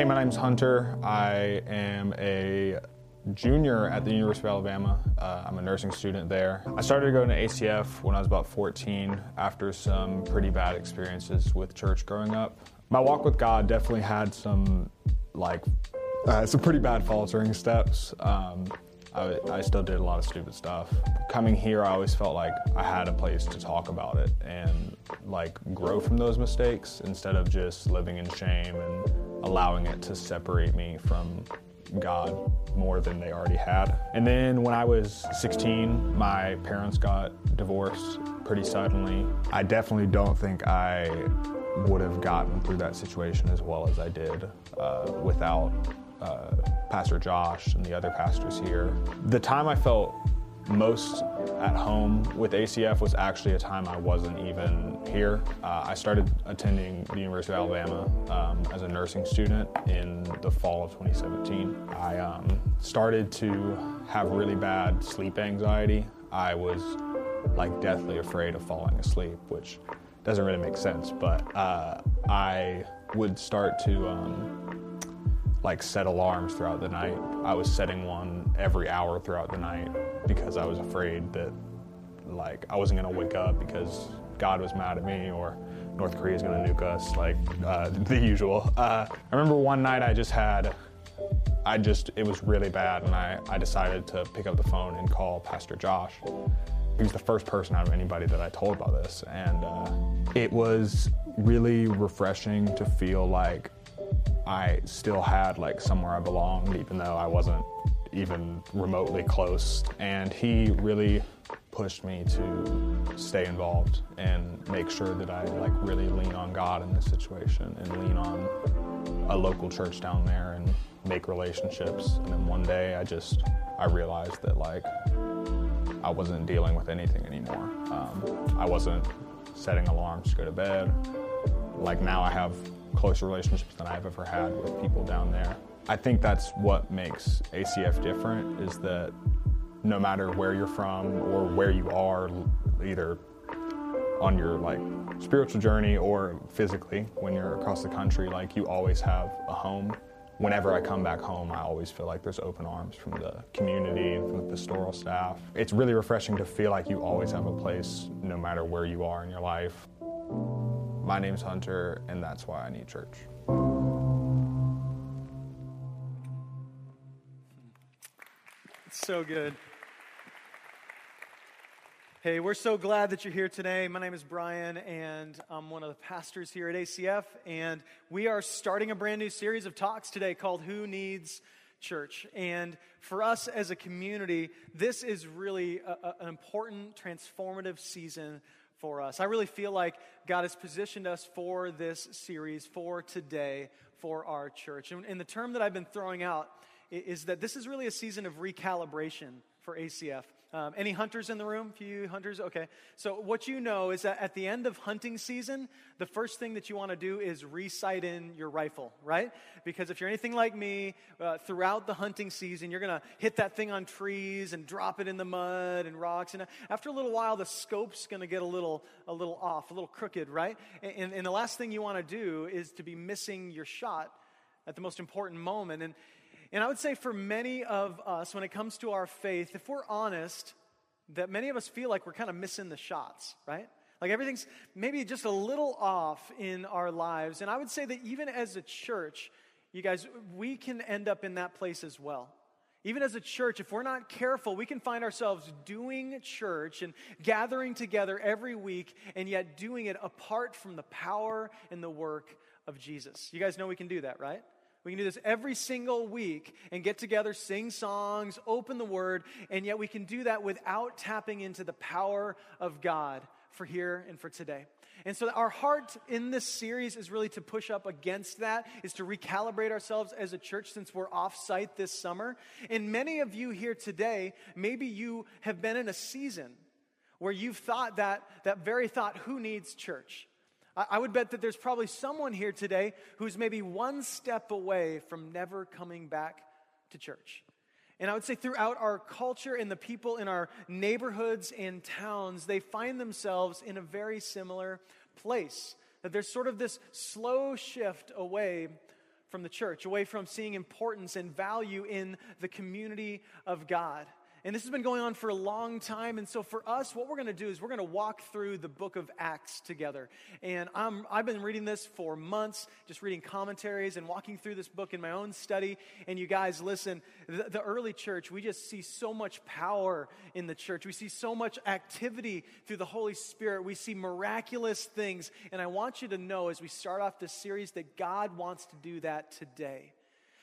Hey, my name's Hunter. I am a junior at the University of Alabama. Uh, I'm a nursing student there. I started going to ACF when I was about 14 after some pretty bad experiences with church growing up. My walk with God definitely had some, like, uh, some pretty bad faltering steps. Um, I, I still did a lot of stupid stuff. Coming here, I always felt like I had a place to talk about it and like grow from those mistakes instead of just living in shame and allowing it to separate me from God more than they already had. And then when I was 16, my parents got divorced pretty suddenly. I definitely don't think I would have gotten through that situation as well as I did uh, without uh, Pastor Josh and the other pastors here. The time I felt most at home with ACF was actually a time I wasn't even here. Uh, I started attending the University of Alabama um, as a nursing student in the fall of 2017. I um, started to have really bad sleep anxiety. I was like deathly afraid of falling asleep, which doesn't really make sense, but uh, I would start to um, like set alarms throughout the night. I was setting one every hour throughout the night because I was afraid that like I wasn't gonna wake up because God was mad at me or North Korea is gonna nuke us, like uh, the usual. Uh, I remember one night I just had, I just it was really bad, and I I decided to pick up the phone and call Pastor Josh. He was the first person out of anybody that I told about this, and uh, it was really refreshing to feel like I still had like somewhere I belonged, even though I wasn't even remotely close. And he really pushed me to stay involved and make sure that I like really lean on God in this situation and lean on a local church down there and make relationships. And then one day I just I realized that like I wasn't dealing with anything anymore. Um, I wasn't setting alarms to go to bed. Like now I have closer relationships than I've ever had with people down there. I think that's what makes ACF different is that no matter where you're from or where you are, either on your like spiritual journey or physically when you're across the country, like you always have a home. Whenever I come back home, I always feel like there's open arms from the community and from the pastoral staff. It's really refreshing to feel like you always have a place no matter where you are in your life. My name's Hunter, and that's why I need church. It's so good. Hey, we're so glad that you're here today. My name is Brian, and I'm one of the pastors here at ACF. And we are starting a brand new series of talks today called Who Needs Church? And for us as a community, this is really a, a, an important, transformative season for us. I really feel like God has positioned us for this series, for today, for our church. And, and the term that I've been throwing out is that this is really a season of recalibration for ACF. Um, any hunters in the room? Few hunters? Okay. So, what you know is that at the end of hunting season, the first thing that you want to do is resight in your rifle, right? Because if you're anything like me, uh, throughout the hunting season, you're going to hit that thing on trees and drop it in the mud and rocks. And after a little while, the scope's going to get a little, a little off, a little crooked, right? And, and the last thing you want to do is to be missing your shot at the most important moment. And, and I would say for many of us, when it comes to our faith, if we're honest, that many of us feel like we're kind of missing the shots, right? Like everything's maybe just a little off in our lives. And I would say that even as a church, you guys, we can end up in that place as well. Even as a church, if we're not careful, we can find ourselves doing church and gathering together every week and yet doing it apart from the power and the work of Jesus. You guys know we can do that, right? We can do this every single week and get together, sing songs, open the word, and yet we can do that without tapping into the power of God for here and for today. And so our heart in this series is really to push up against that, is to recalibrate ourselves as a church since we're off site this summer. And many of you here today, maybe you have been in a season where you've thought that, that very thought, who needs church? I would bet that there's probably someone here today who's maybe one step away from never coming back to church. And I would say throughout our culture and the people in our neighborhoods and towns, they find themselves in a very similar place. That there's sort of this slow shift away from the church, away from seeing importance and value in the community of God. And this has been going on for a long time. And so for us, what we're going to do is we're going to walk through the book of Acts together. And I'm, I've been reading this for months, just reading commentaries and walking through this book in my own study. And you guys, listen, the, the early church, we just see so much power in the church. We see so much activity through the Holy Spirit. We see miraculous things. And I want you to know as we start off this series that God wants to do that today.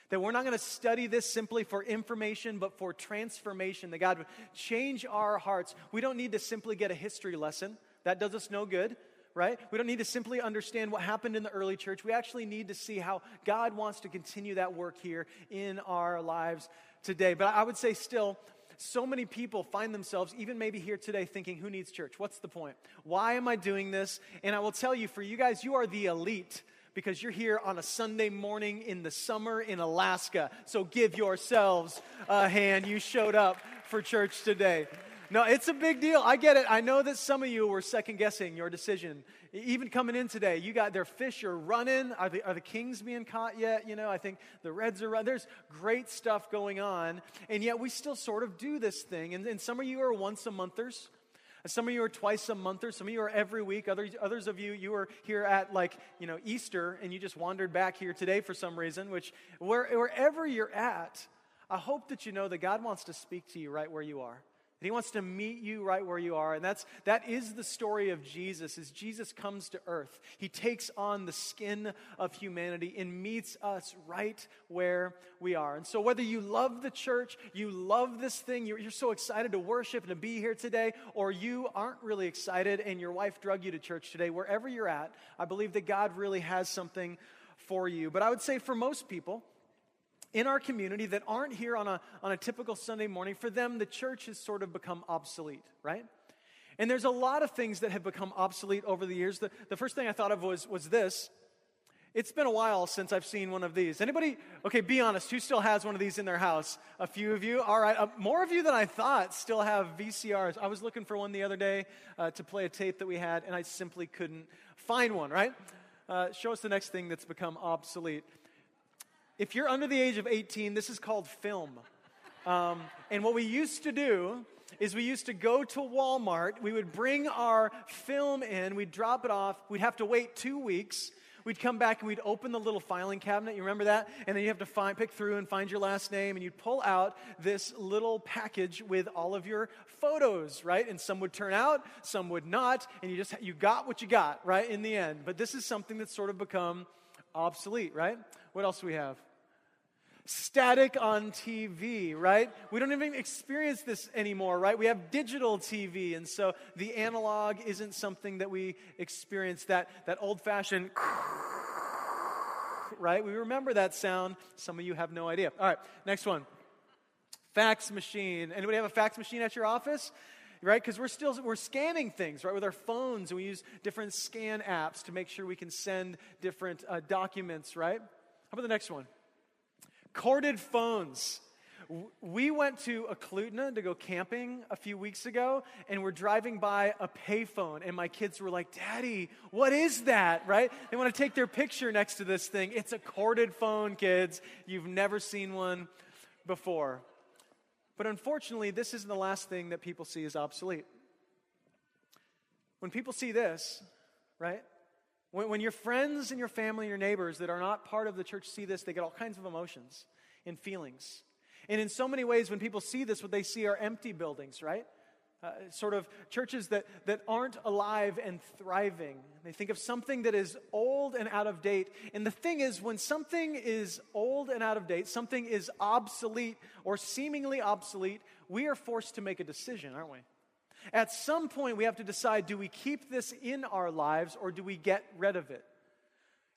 That we're not going to study this simply for information, but for transformation. That God would change our hearts. We don't need to simply get a history lesson. That does us no good, right? We don't need to simply understand what happened in the early church. We actually need to see how God wants to continue that work here in our lives today. But I would say still, so many people find themselves, even maybe here today, thinking, who needs church? What's the point? Why am I doing this? And I will tell you, for you guys, you are the elite because you're here on a Sunday morning in the summer in Alaska. So give yourselves a hand. You showed up for church today. No, it's a big deal. I get it. I know that some of you were second guessing your decision. Even coming in today, you got their fish are running. Are the, are the kings being caught yet? You know, I think the reds are running. There's great stuff going on. And yet we still sort of do this thing. And, and some of you are once a monthers. Some of you are twice a month, or some of you are every week. Others, others of you, you are here at like, you know, Easter and you just wandered back here today for some reason, which where, wherever you're at, I hope that you know that God wants to speak to you right where you are. And he wants to meet you right where you are. And that's, that is the story of Jesus, as Jesus comes to earth. He takes on the skin of humanity and meets us right where we are. And so whether you love the church, you love this thing, you're, you're so excited to worship and to be here today, or you aren't really excited and your wife drug you to church today, wherever you're at, I believe that God really has something for you. But I would say for most people, in our community that aren't here on a, on a typical Sunday morning, for them, the church has sort of become obsolete, right? And there's a lot of things that have become obsolete over the years. The, the first thing I thought of was, was this. It's been a while since I've seen one of these. Anybody, okay, be honest, who still has one of these in their house? A few of you? All right, uh, more of you than I thought still have VCRs. I was looking for one the other day uh, to play a tape that we had, and I simply couldn't find one, right? Uh, show us the next thing that's become obsolete if you're under the age of 18, this is called film. Um, and what we used to do is we used to go to Walmart, we would bring our film in, we'd drop it off, we'd have to wait two weeks. We'd come back and we'd open the little filing cabinet. You remember that? And then you have to find, pick through and find your last name, and you'd pull out this little package with all of your photos, right? And some would turn out, some would not, and you just you got what you got, right? In the end. But this is something that's sort of become obsolete, right? What else do we have? Static on TV, right? We don't even experience this anymore, right? We have digital TV, and so the analog isn't something that we experience. That, that old fashioned, right? We remember that sound. Some of you have no idea. All right, next one fax machine. Anybody have a fax machine at your office? right because we're still we're scanning things right with our phones and we use different scan apps to make sure we can send different uh, documents right how about the next one corded phones. We went to Eklutna to go camping a few weeks ago, and we're driving by a payphone, and my kids were like, Daddy, what is that? Right? They want to take their picture next to this thing. It's a corded phone, kids. You've never seen one before. But unfortunately, this isn't the last thing that people see as obsolete. When people see this, right? When, when your friends and your family, your neighbors that are not part of the church see this, they get all kinds of emotions and feelings. And in so many ways, when people see this, what they see are empty buildings, right? Uh, sort of churches that, that aren't alive and thriving. They think of something that is old and out of date. And the thing is, when something is old and out of date, something is obsolete or seemingly obsolete, we are forced to make a decision, aren't we? At some point, we have to decide do we keep this in our lives or do we get rid of it?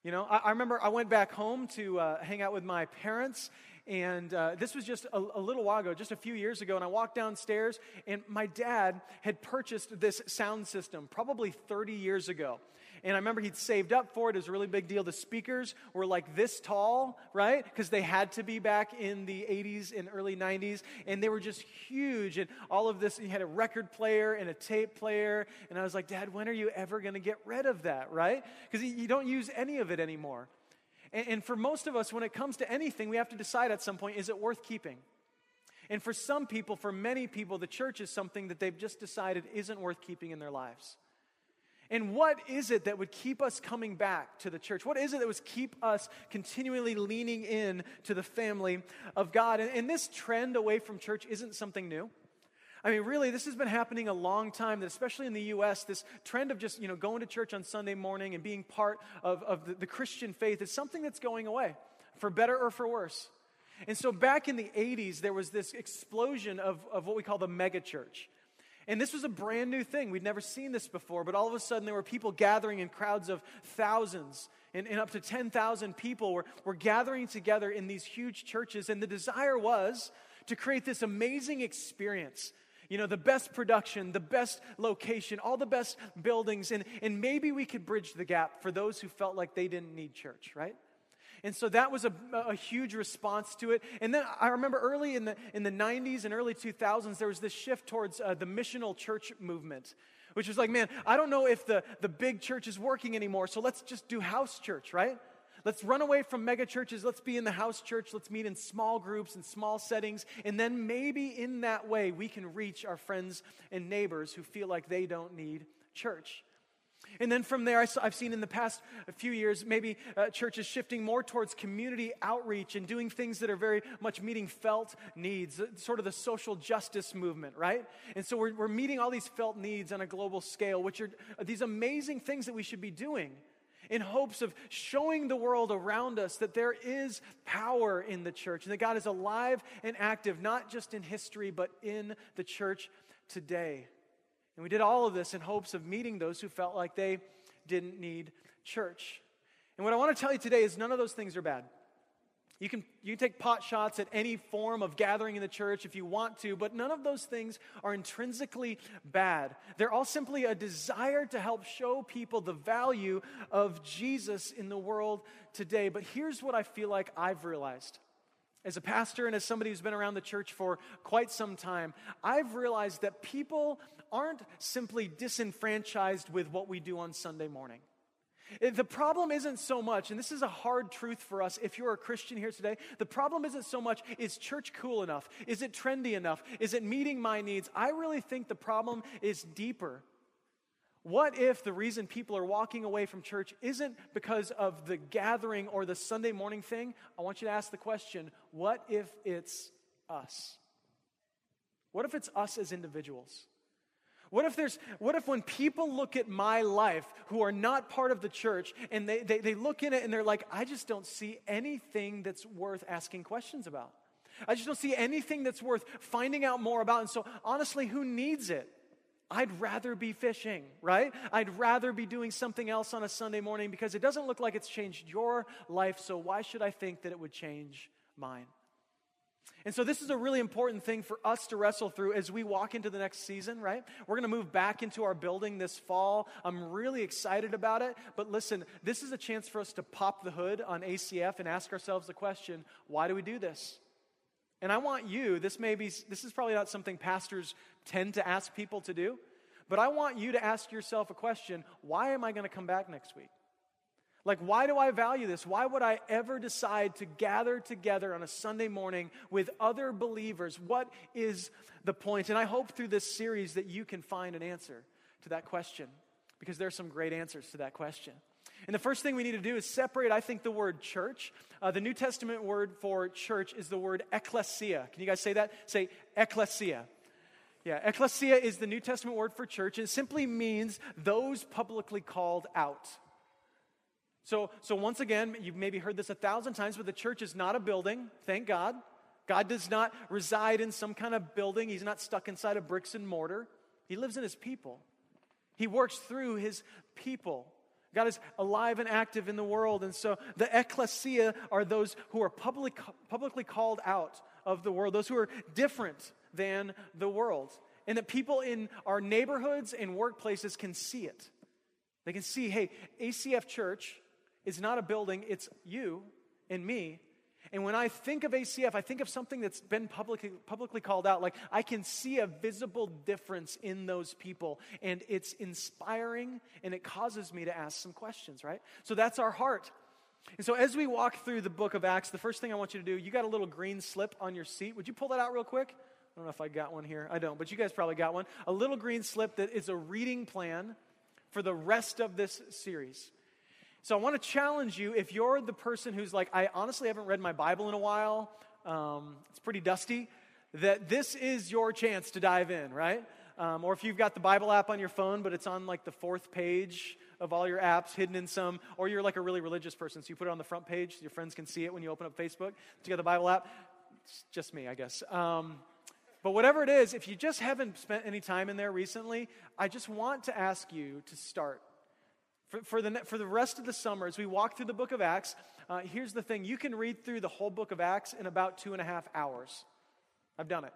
You know, I, I remember I went back home to uh, hang out with my parents, and uh, this was just a, a, little while ago, just a few years ago. And I walked downstairs, and my dad had purchased this sound system probably 30 years ago. And I remember he'd saved up for it. It was a really big deal. The speakers were like this tall, right? Because they had to be back in the 80s and early 90s. And they were just huge. And all of this, he had a record player and a tape player. And I was like, Dad, when are you ever going to get rid of that, right? Because you don't use any of it anymore. And, and for most of us, when it comes to anything, we have to decide at some point is it worth keeping? And for some people, for many people, the church is something that they've just decided isn't worth keeping in their lives. And what is it that would keep us coming back to the church? What is it that would keep us continually leaning in to the family of God? And, and this trend away from church isn't something new. I mean, really, this has been happening a long time, that especially in the U.S., this trend of just, you know, going to church on Sunday morning and being part of, of the, the Christian faith is something that's going away, for better or for worse. And so back in the 80s, there was this explosion of, of what we call the megachurch. And this was a brand new thing. We'd never seen this before, but all of a sudden there were people gathering in crowds of thousands and, and up to 10,000 people were, were gathering together in these huge churches. And the desire was to create this amazing experience. You know, the best production, the best location, all the best buildings, and, and maybe we could bridge the gap for those who felt like they didn't need church, right? And so that was a, a, huge response to it. And then I remember early in the, in the 90s and early 2000s, there was this shift towards uh, the missional church movement, which was like, man, I don't know if the, the big church is working anymore, so let's just do house church, right? Let's run away from mega churches. Let's be in the house church. Let's meet in small groups and small settings. And then maybe in that way, we can reach our friends and neighbors who feel like they don't need church. And then from there, I've seen in the past few years, maybe uh, churches shifting more towards community outreach and doing things that are very much meeting felt needs, uh, sort of the social justice movement, right? And so we're, we're meeting all these felt needs on a global scale, which are these amazing things that we should be doing in hopes of showing the world around us that there is power in the church and that God is alive and active, not just in history, but in the church today. And we did all of this in hopes of meeting those who felt like they didn't need church. And what I want to tell you today is none of those things are bad. You can, you can take pot shots at any form of gathering in the church if you want to, but none of those things are intrinsically bad. They're all simply a desire to help show people the value of Jesus in the world today. But here's what I feel like I've realized. As a pastor and as somebody who's been around the church for quite some time, I've realized that people aren't simply disenfranchised with what we do on Sunday morning. The problem isn't so much, and this is a hard truth for us if you're a Christian here today. The problem isn't so much, is church cool enough? Is it trendy enough? Is it meeting my needs? I really think the problem is deeper. What if the reason people are walking away from church isn't because of the gathering or the Sunday morning thing? I want you to ask the question what if it's us? What if it's us as individuals? What if there's what if when people look at my life who are not part of the church and they, they, they look in it and they're like, I just don't see anything that's worth asking questions about. I just don't see anything that's worth finding out more about. And so honestly, who needs it? I'd rather be fishing, right? I'd rather be doing something else on a Sunday morning because it doesn't look like it's changed your life, so why should I think that it would change mine? And so, this is a really important thing for us to wrestle through as we walk into the next season, right? We're going to move back into our building this fall. I'm really excited about it. But listen, this is a chance for us to pop the hood on ACF and ask ourselves the question why do we do this? And I want you, this may be, this is probably not something pastors tend to ask people to do, but I want you to ask yourself a question why am I going to come back next week? Like, why do I value this? Why would I ever decide to gather together on a Sunday morning with other believers? What is the point? And I hope through this series that you can find an answer to that question because there are some great answers to that question. And the first thing we need to do is separate, I think, the word church. Uh, the New Testament word for church is the word ecclesia. Can you guys say that? Say ecclesia. Yeah, ecclesia is the New Testament word for church. And it simply means those publicly called out. So, so once again, you've maybe heard this a thousand times, but the church is not a building, thank God. God does not reside in some kind of building. He's not stuck inside of bricks and mortar. He lives in his people. He works through his people. God is alive and active in the world. And so the ecclesia are those who are public, publicly called out of the world, those who are different than the world. And that people in our neighborhoods and workplaces can see it. They can see, hey, ACF Church is not a building, it's you and me and when I think of ACF, I think of something that's been publicly, publicly called out. Like I can see a visible difference in those people, and it's inspiring and it causes me to ask some questions, right? So that's our heart. And so as we walk through the book of Acts, the first thing I want you to do, you got a little green slip on your seat. Would you pull that out real quick? I don't know if I got one here. I don't, but you guys probably got one. A little green slip that is a reading plan for the rest of this series. So I want to challenge you if you're the person who's like, I honestly haven't read my Bible in a while, um, it's pretty dusty, that this is your chance to dive in, right? Um, or if you've got the Bible app on your phone, but it's on like the fourth page of all your apps, hidden in some, or you're like a really religious person, so you put it on the front page so your friends can see it when you open up Facebook. You got the Bible app. It's just me, I guess. Um, but whatever it is, if you just haven't spent any time in there recently, I just want to ask you to start for, for, the, for the rest of the summer, as we walk through the book of Acts, uh, here's the thing you can read through the whole book of Acts in about two and a half hours. I've done it.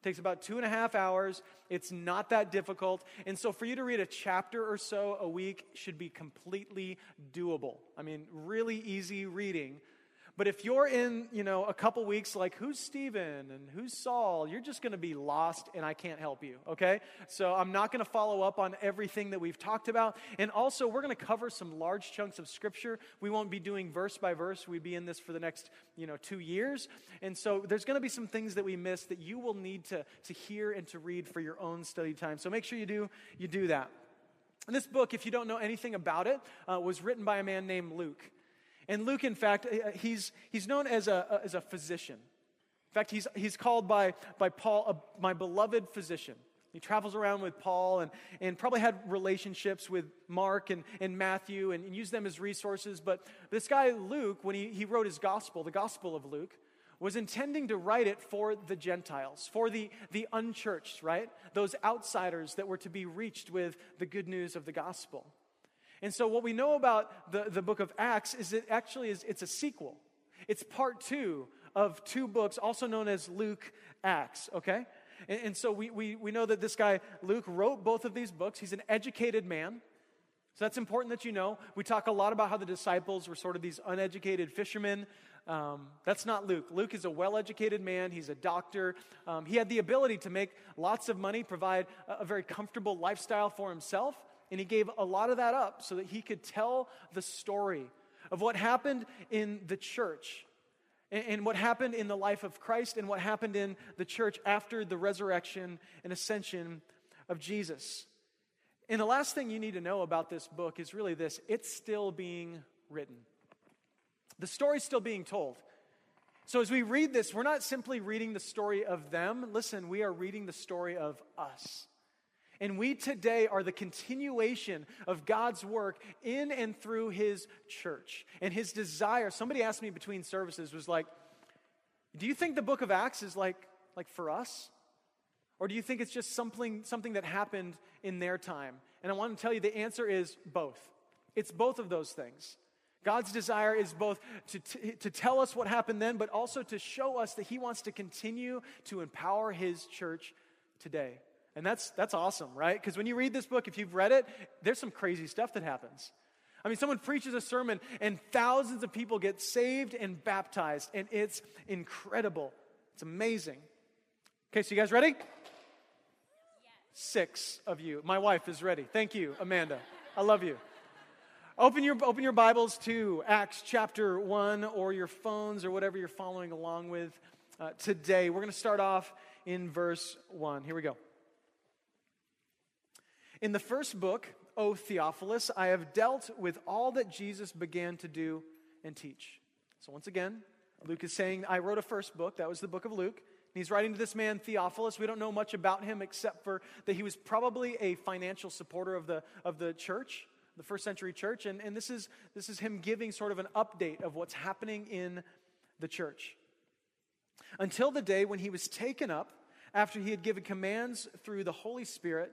It takes about two and a half hours. It's not that difficult. And so for you to read a chapter or so a week should be completely doable. I mean, really easy reading. But if you're in, you know, a couple weeks like who's Stephen and who's Saul, you're just going to be lost and I can't help you, okay? So I'm not going to follow up on everything that we've talked about. And also, we're going to cover some large chunks of scripture. We won't be doing verse by verse. We'd be in this for the next, you know, 2 years. And so there's going to be some things that we miss that you will need to to hear and to read for your own study time. So make sure you do you do that. And this book, if you don't know anything about it, uh, was written by a man named Luke. And Luke, in fact, uh, he's, he's known as a, as a physician. In fact, he's, he's called by, by Paul a, my beloved physician. He travels around with Paul and, and probably had relationships with Mark and, and Matthew and, and used them as resources. But this guy, Luke, when he, he wrote his gospel, the Gospel of Luke, was intending to write it for the Gentiles, for the, the unchurched, right? Those outsiders that were to be reached with the good news of the gospel. And so what we know about the, the book of Acts is it actually is it's a sequel. It's part two of two books, also known as Luke Acts, okay? And, and so we, we, we know that this guy, Luke, wrote both of these books. He's an educated man. So that's important that you know. We talk a lot about how the disciples were sort of these uneducated fishermen. Um, that's not Luke. Luke is a well educated man. He's a doctor. Um, he had the ability to make lots of money, provide a, a very comfortable lifestyle for himself. And he gave a lot of that up so that he could tell the story of what happened in the church and, what happened in the life of Christ and what happened in the church after the resurrection and ascension of Jesus. And the last thing you need to know about this book is really this it's still being written. The story's still being told. So as we read this, we're not simply reading the story of them. Listen, we are reading the story of us. And we today are the continuation of God's work in and through His church. And His desire, somebody asked me between services, was like, Do you think the book of Acts is like, like for us? Or do you think it's just something, something that happened in their time? And I want to tell you the answer is both. It's both of those things. God's desire is both to, to, to, tell us what happened then, but also to show us that He wants to continue to empower His church today. And that's, that's awesome, right? Because when you read this book, if you've read it, there's some crazy stuff that happens. I mean, someone preaches a sermon and thousands of people get saved and baptized, and it's incredible. It's amazing. Okay, so you guys ready? Yes. Six of you. My wife is ready. Thank you, Amanda. I love you. Open your, open your Bibles to Acts chapter 1 or your phones or whatever you're following along with uh, today. We're going to start off in verse 1. Here we go. In the first book, O Theophilus, I have dealt with all that Jesus began to do and teach. So, once again, Luke is saying, I wrote a first book. That was the book of Luke. And he's writing to this man, Theophilus. We don't know much about him except for that he was probably a financial supporter of the, of the church the first century church. And, and this, is, this is him giving sort of an update of what's happening in the church. Until the day when he was taken up after he had given commands through the Holy Spirit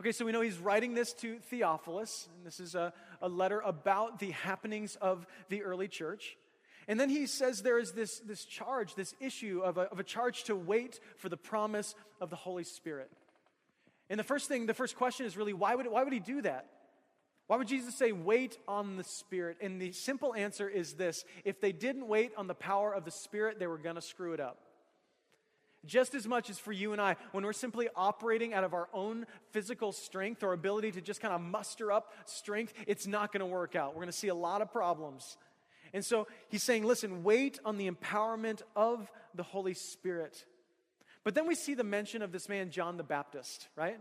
Okay, so we know he's writing this to Theophilus, and this is a, a letter about the happenings of the early church. And then he says there is this, this charge, this issue of a, of a charge to wait for the promise of the Holy Spirit. And the first thing, the first question is really why would, why would he do that? Why would Jesus say, wait on the Spirit? And the simple answer is this if they didn't wait on the power of the Spirit, they were going to screw it up. Just as much as for you and I, when we're simply operating out of our own physical strength or ability to just kind of muster up strength, it's not going to work out. We're going to see a lot of problems. And so he's saying, listen, wait on the empowerment of the Holy Spirit. But then we see the mention of this man, John the Baptist, right?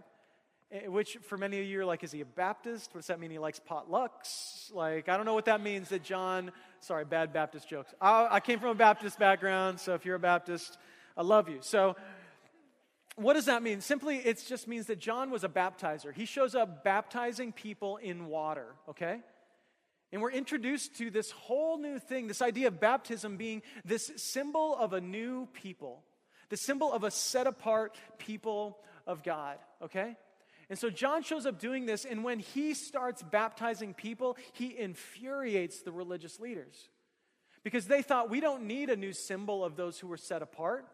Eh, which for many of you are like, is he a Baptist? What does that mean? He likes potlucks? Like, I don't know what that means that John, sorry, bad Baptist jokes. I, I came from a Baptist background, so if you're a Baptist, I love you. So, what does that mean? Simply, it just means that John was a baptizer. He shows up baptizing people in water, okay? And we're introduced to this whole new thing, this idea of baptism being this symbol of a new people, the symbol of a set apart people of God, okay? And so John shows up doing this, and when he starts baptizing people, he infuriates the religious leaders because they thought we don't need a new symbol of those who were set apart.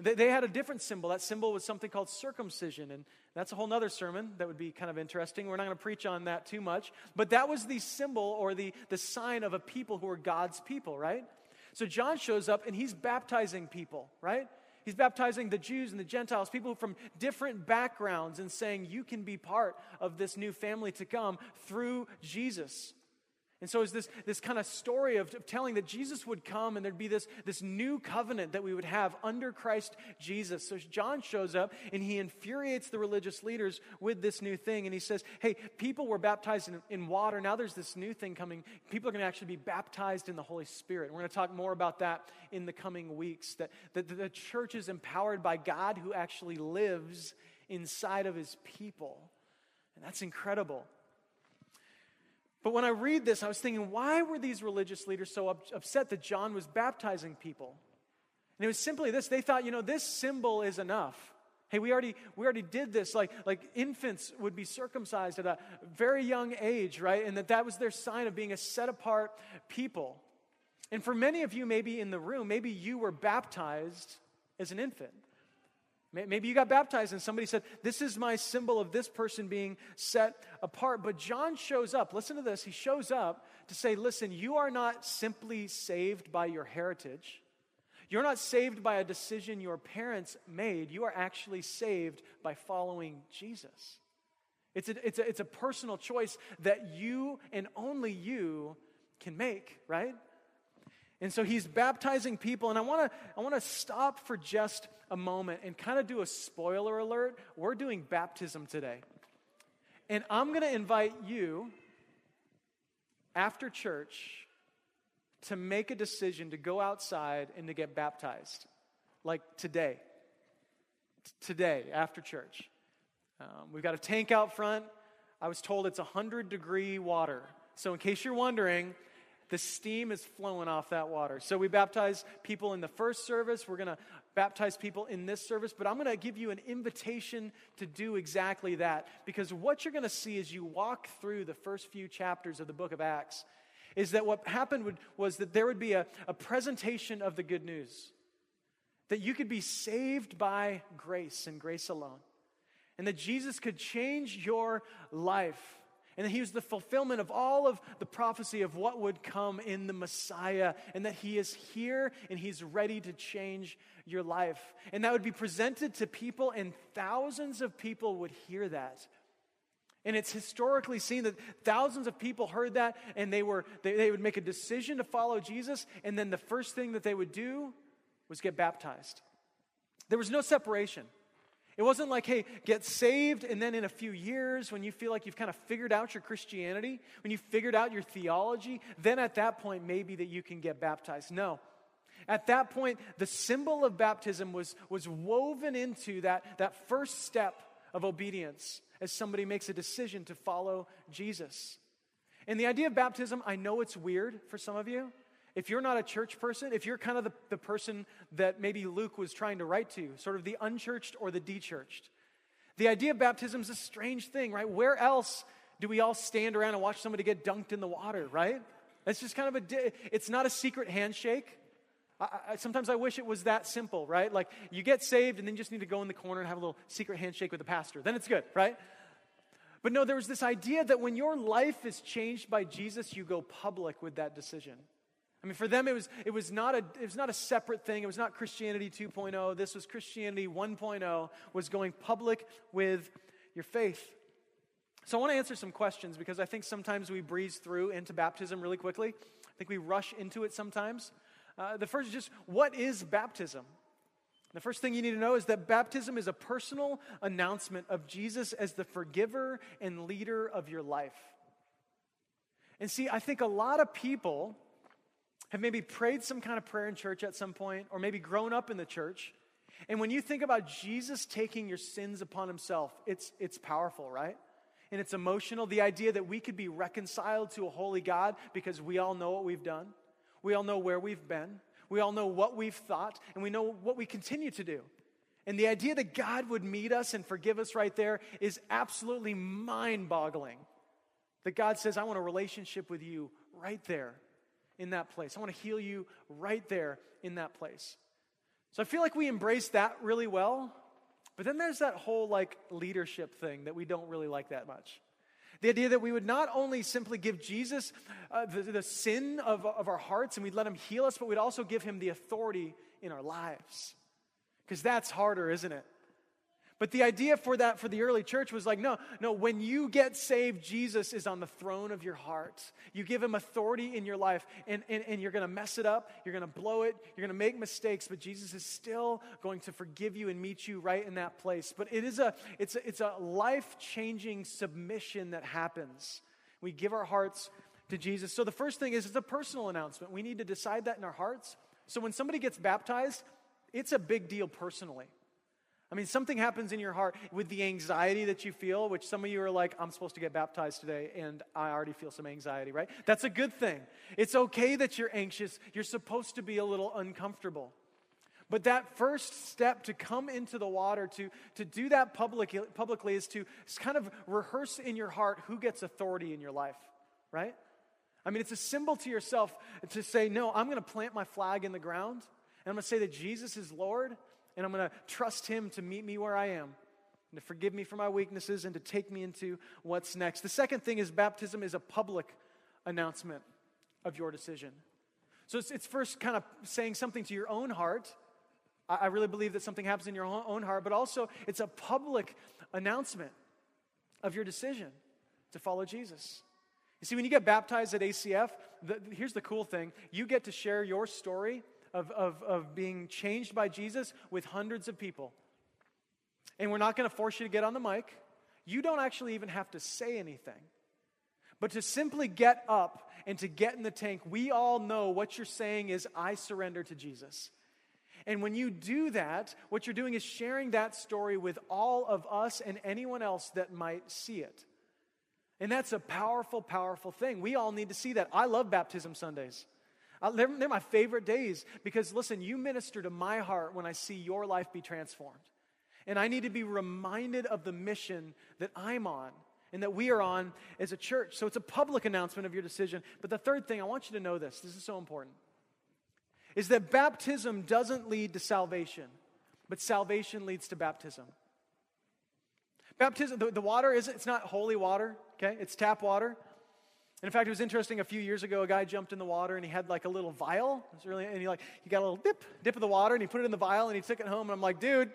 They, they had a different symbol. That symbol was something called circumcision, and that's a whole other sermon that would be kind of interesting. We're not going to preach on that too much, but that was the symbol or the, the sign of a people who were God's people, right? So John shows up and he's baptizing people, right? He's baptizing the Jews and the Gentiles, people from different backgrounds, and saying, You can be part of this new family to come through Jesus. And so it's this, this kind of story of, of, telling that Jesus would come and there'd be this, this new covenant that we would have under Christ Jesus. So John shows up and he infuriates the religious leaders with this new thing. And he says, Hey, people were baptized in, in water. Now there's this new thing coming. People are going to actually be baptized in the Holy Spirit. We're going to talk more about that in the coming weeks. That, that the church is empowered by God who actually lives inside of his people. And that's incredible. But when I read this, I was thinking, why were these religious leaders so up- upset that John was baptizing people? And it was simply this they thought, you know, this symbol is enough. Hey, we already, we already did this. Like, like infants would be circumcised at a very young age, right? And that that was their sign of being a set apart people. And for many of you, maybe in the room, maybe you were baptized as an infant. Maybe you got baptized and somebody said, This is my symbol of this person being set apart. But John shows up. Listen to this. He shows up to say, Listen, you are not simply saved by your heritage. You're not saved by a decision your parents made. You are actually saved by following Jesus. It's a, it's, a, it's a personal choice that you and only you can make, right? And so he's baptizing people. And I want to I want to stop for just a moment and kind of do a spoiler alert. We're doing baptism today. And I'm going to invite you after church to make a decision to go outside and to get baptized. Like today. T- today, after church. Um, we've got a tank out front. I was told it's 100 degree water. So, in case you're wondering, the steam is flowing off that water. So, we baptize people in the first service. We're going to baptize people in this service, but I'm going to give you an invitation to do exactly that. Because what you're going to see as you walk through the first few chapters of the book of Acts is that what happened would, was that there would be a, a presentation of the good news. That you could be saved by grace and grace alone and that Jesus could change your life. And that he was the fulfillment of all of the prophecy of what would come in the Messiah, and that he is here and he's ready to change your life. And that would be presented to people, and thousands of people would hear that. And it's historically seen that thousands of people heard that, and they, were, they, they would make a decision to follow Jesus, and then the first thing that they would do was get baptized. There was no separation. It wasn't like, hey, get saved, and then in a few years, when you feel like you've kind of figured out your Christianity, when you figured out your theology, then at that point, maybe that you can get baptized. No. At that point, the symbol of baptism was, was woven into that, that first step of obedience as somebody makes a decision to follow Jesus. And the idea of baptism, I know it's weird for some of you. If you're not a church person, if you're kind of the, the person that maybe Luke was trying to write to, sort of the unchurched or the dechurched, the idea of baptism is a strange thing, right? Where else do we all stand around and watch somebody get dunked in the water, right? It's just kind of a, it's not a secret handshake. I, I, sometimes I wish it was that simple, right? Like you get saved and then you just need to go in the corner and have a little secret handshake with the pastor. Then it's good, right? But no, there was this idea that when your life is changed by Jesus, you go public with that decision. I mean, for them, it was, it, was not a, it was not a separate thing. It was not Christianity 2.0. This was Christianity 1.0, was going public with your faith. So I want to answer some questions because I think sometimes we breeze through into baptism really quickly. I think we rush into it sometimes. Uh, the first is just what is baptism? The first thing you need to know is that baptism is a personal announcement of Jesus as the forgiver and leader of your life. And see, I think a lot of people have maybe prayed some kind of prayer in church at some point, or maybe grown up in the church. And when you think about Jesus taking your sins upon himself, it's, it's powerful, right? And it's emotional. The idea that we could be reconciled to a holy God because we all know what we've done, we all know where we've been, we all know what we've thought, and we know what we continue to do. And the idea that God would meet us and forgive us right there is absolutely mind boggling. That God says, I want a relationship with you right there in that place. I want to heal you right there in that place. So I feel like we embrace that really well. But then there's that whole like leadership thing that we don't really like that much. The idea that we would not only simply give Jesus uh, the, the sin of, of our hearts and we'd let him heal us, but we'd also give him the authority in our lives. Because that's harder, isn't it? But the idea for that for the early church was like, no, no, when you get saved, Jesus is on the throne of your heart. You give him authority in your life, and, and, and you're going to mess it up, you're going to blow it, you're going to make mistakes, but Jesus is still going to forgive you and meet you right in that place. But it is a, it's a, it's a life changing submission that happens. We give our hearts to Jesus. So the first thing is it's a personal announcement. We need to decide that in our hearts. So when somebody gets baptized, it's a big deal personally. I mean, something happens in your heart with the anxiety that you feel, which some of you are like, I'm supposed to get baptized today, and I already feel some anxiety, right? That's a good thing. It's okay that you're anxious. You're supposed to be a little uncomfortable. But that first step to come into the water, to, to do that public, publicly, is to kind of rehearse in your heart who gets authority in your life, right? I mean, it's a symbol to yourself to say, no, I'm going to plant my flag in the ground, and I'm going to say that Jesus is Lord, and I'm going to trust Him to meet me where I am and to forgive me for my weaknesses and to take me into what's next. The second thing is baptism is a public announcement of your decision. So it's, it's first kind of saying something to your own heart. I, I really believe that something happens in your own heart, but also it's a public announcement. of your decision to follow Jesus. You see, when you get baptized at ACF, the, here's the cool thing you get to share your story of, of, of being changed by Jesus with hundreds of people. And we're not going to force you to get on the mic. You don't actually even have to say anything. But to simply get up and to get in the tank, we all know what you're saying is, I surrender to Jesus. And when you do that, what you're doing is sharing that story with all of us and anyone else that might see it. And that's a powerful, powerful thing. We all need to see that. I love baptism Sundays. Uh, they're, they're my favorite days because, listen, you minister to my heart when I see your life be transformed. And I need to be reminded of the mission that I'm on and that we are on as a church. So it's a public announcement of your decision. But the third thing, I want you to know this this is so important, is that baptism doesn't lead to salvation, but salvation leads to baptism. Baptism, the, the water is it's not holy water, okay? It's tap water. In fact, it was interesting. A few years ago, a guy jumped in the water and he had like a little vial. It was really, and he like he got a little dip, dip of the water, and he put it in the vial and he took it home. And I'm like, dude,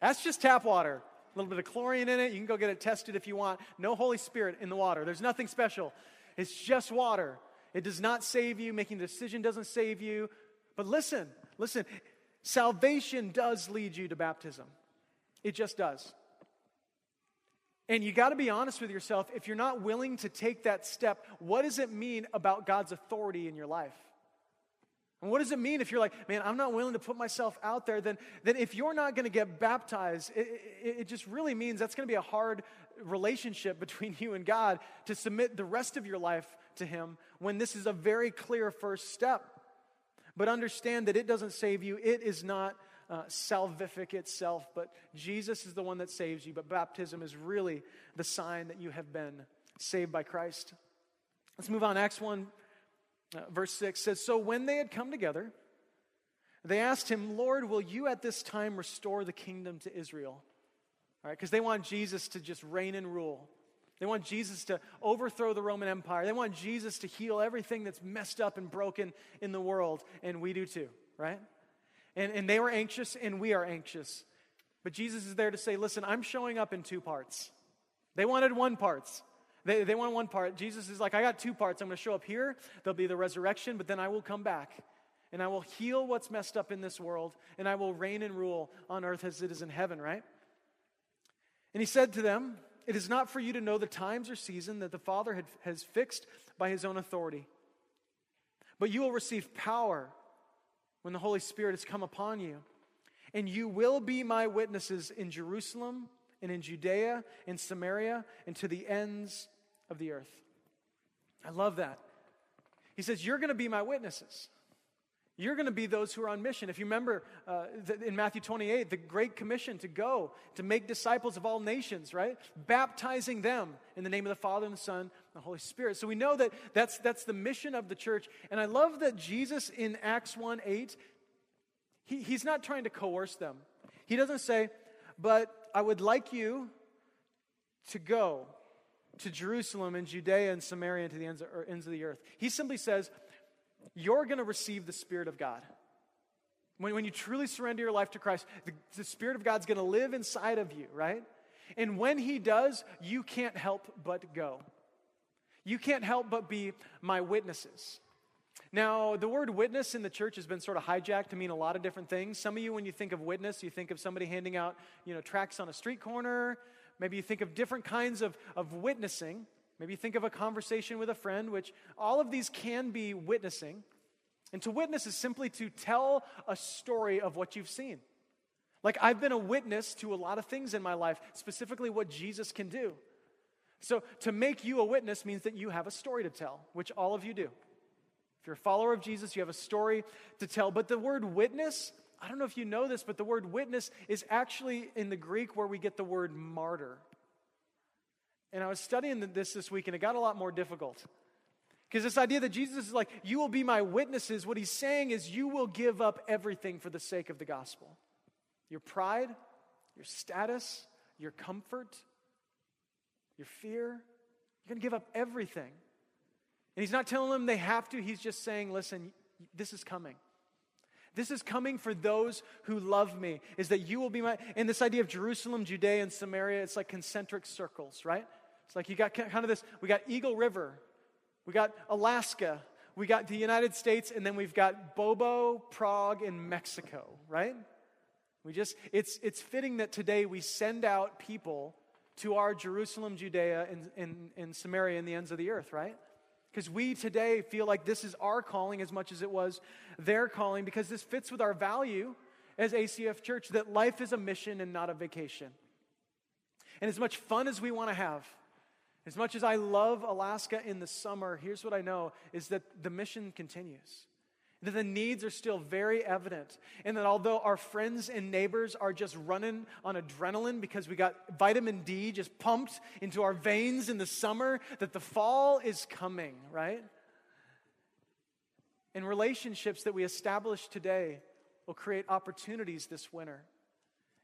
that's just tap water. A little bit of chlorine in it. You can go get it tested if you want. No Holy Spirit in the water. There's nothing special. It's just water. It does not save you. Making a decision doesn't save you. But listen, listen. Salvation does lead you to baptism. It just does. And you got to be honest with yourself. If you're not willing to take that step, what does it mean about God's authority in your life? And what does it mean if you're like, man, I'm not willing to put myself out there? Then, then if you're not going to get baptized, it, it, it just really means that's going to be a hard relationship between you and God to submit the rest of your life to Him when this is a very clear first step. But understand that it doesn't save you, it is not uh, salvific itself, but Jesus is the one that saves you. But baptism is really the sign that you have been saved by Christ. Let's move on. Acts 1, uh, verse 6 says So when they had come together, they asked him, Lord, will you at this time restore the kingdom to Israel? All right, because they want Jesus to just reign and rule. They want Jesus to overthrow the Roman Empire. They want Jesus to heal everything that's messed up and broken in the world. And we do too, right? And, and they were anxious, and we are anxious. But Jesus is there to say, listen, I'm showing up in two parts. They wanted one parts. They, they want one part. Jesus is like, I got two parts. I'm going to show up here. There'll be the resurrection, but then I will come back. And I will heal what's messed up in this world, and I will reign and rule on earth as it is in heaven, right? And he said to them, It is not for you to know the times or season that the Father had, has fixed by his own authority. But you will receive power when the Holy Spirit has come upon you. And you will be my witnesses in Jerusalem and in Judea and Samaria and to the ends of the earth. I love that. He says, You're going to be my witnesses. You're going to be those who are on mission. If you remember uh, in Matthew 28, the Great Commission to go, to make disciples of all nations, right? Baptizing them in the name of the Father and the Son the Holy Spirit. So we know that that's, that's the mission of the church. And I love that Jesus in Acts 1 8, he, he's not trying to coerce them. He doesn't say, but I would like you to go to Jerusalem and Judea and Samaria and to the ends of, ends of the earth. He simply says, you're going to receive the Spirit of God. When, when you truly surrender your life to Christ, the, the Spirit of God's going to live inside of you, right? And when He does, you can't help but go. You can't help but be my witnesses. Now, the word witness in the church has been sort of hijacked to mean a lot of different things. Some of you, when you think of witness, you think of somebody handing out, you know, tracts on a street corner. Maybe you think of different kinds of, of witnessing. Maybe you think of a conversation with a friend, which all of these can be witnessing. And to witness is simply to tell a story of what you've seen. Like, I've been a witness to a lot of things in my life, specifically what Jesus can do. So, to make you a witness means that you have a story to tell, which all of you do. If you're a follower of Jesus, you have a story to tell. But the word witness, I don't know if you know this, but the word witness is actually in the Greek where we get the word martyr. And I was studying this this week, and it got a lot more difficult. Because this idea that Jesus is like, you will be my witnesses, what he's saying is, you will give up everything for the sake of the gospel your pride, your status, your comfort, your fear. You're going to give up everything. And he's not telling them they have to, he's just saying, listen, this is coming. This is coming for those who love me, is that you will be my. And this idea of Jerusalem, Judea, and Samaria, it's like concentric circles, right? It's like you got kind of this, we got Eagle River, we got Alaska, we got the United States, and then we've got Bobo, Prague, and Mexico, right? We just, it's, it's fitting that today we send out people to our Jerusalem, Judea, and, and, and Samaria and the ends of the earth, right? Because we today feel like this is our calling as much as it was their calling, because this fits with our value as ACF Church that life is a mission and not a vacation. And as much fun as we want to have, as much as I love Alaska in the summer, here's what I know is that the mission continues. That the needs are still very evident. And that although our friends and neighbors are just running on adrenaline because we got vitamin D just pumped into our veins in the summer, that the fall is coming, right? And relationships that we establish today will create opportunities this winter.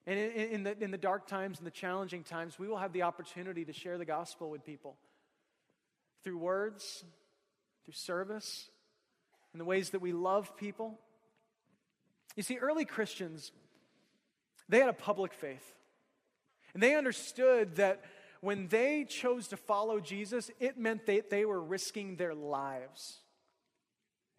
And in, in, the, in the dark times and the challenging times, we will have the opportunity to share the gospel with people through words, through service, in the ways that we love people. You see, early Christians, they had a public faith. And they understood that when they chose to follow Jesus, it meant that they were risking their lives.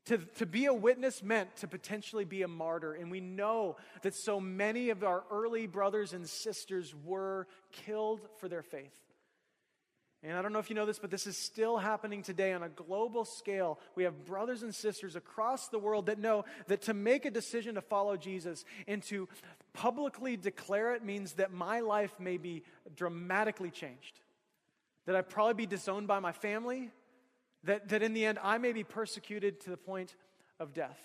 To, to be a witness meant to potentially be a martyr. And we know that so many of our early brothers and sisters were killed for their faith. And I don't know if you know this, but this is still happening today on a global scale. We have brothers and sisters across the world that know that to make a decision to follow Jesus and to publicly declare it means that my life may be dramatically changed. That I'd probably be disowned by my family, that, that in the end, I may be persecuted to the point of death.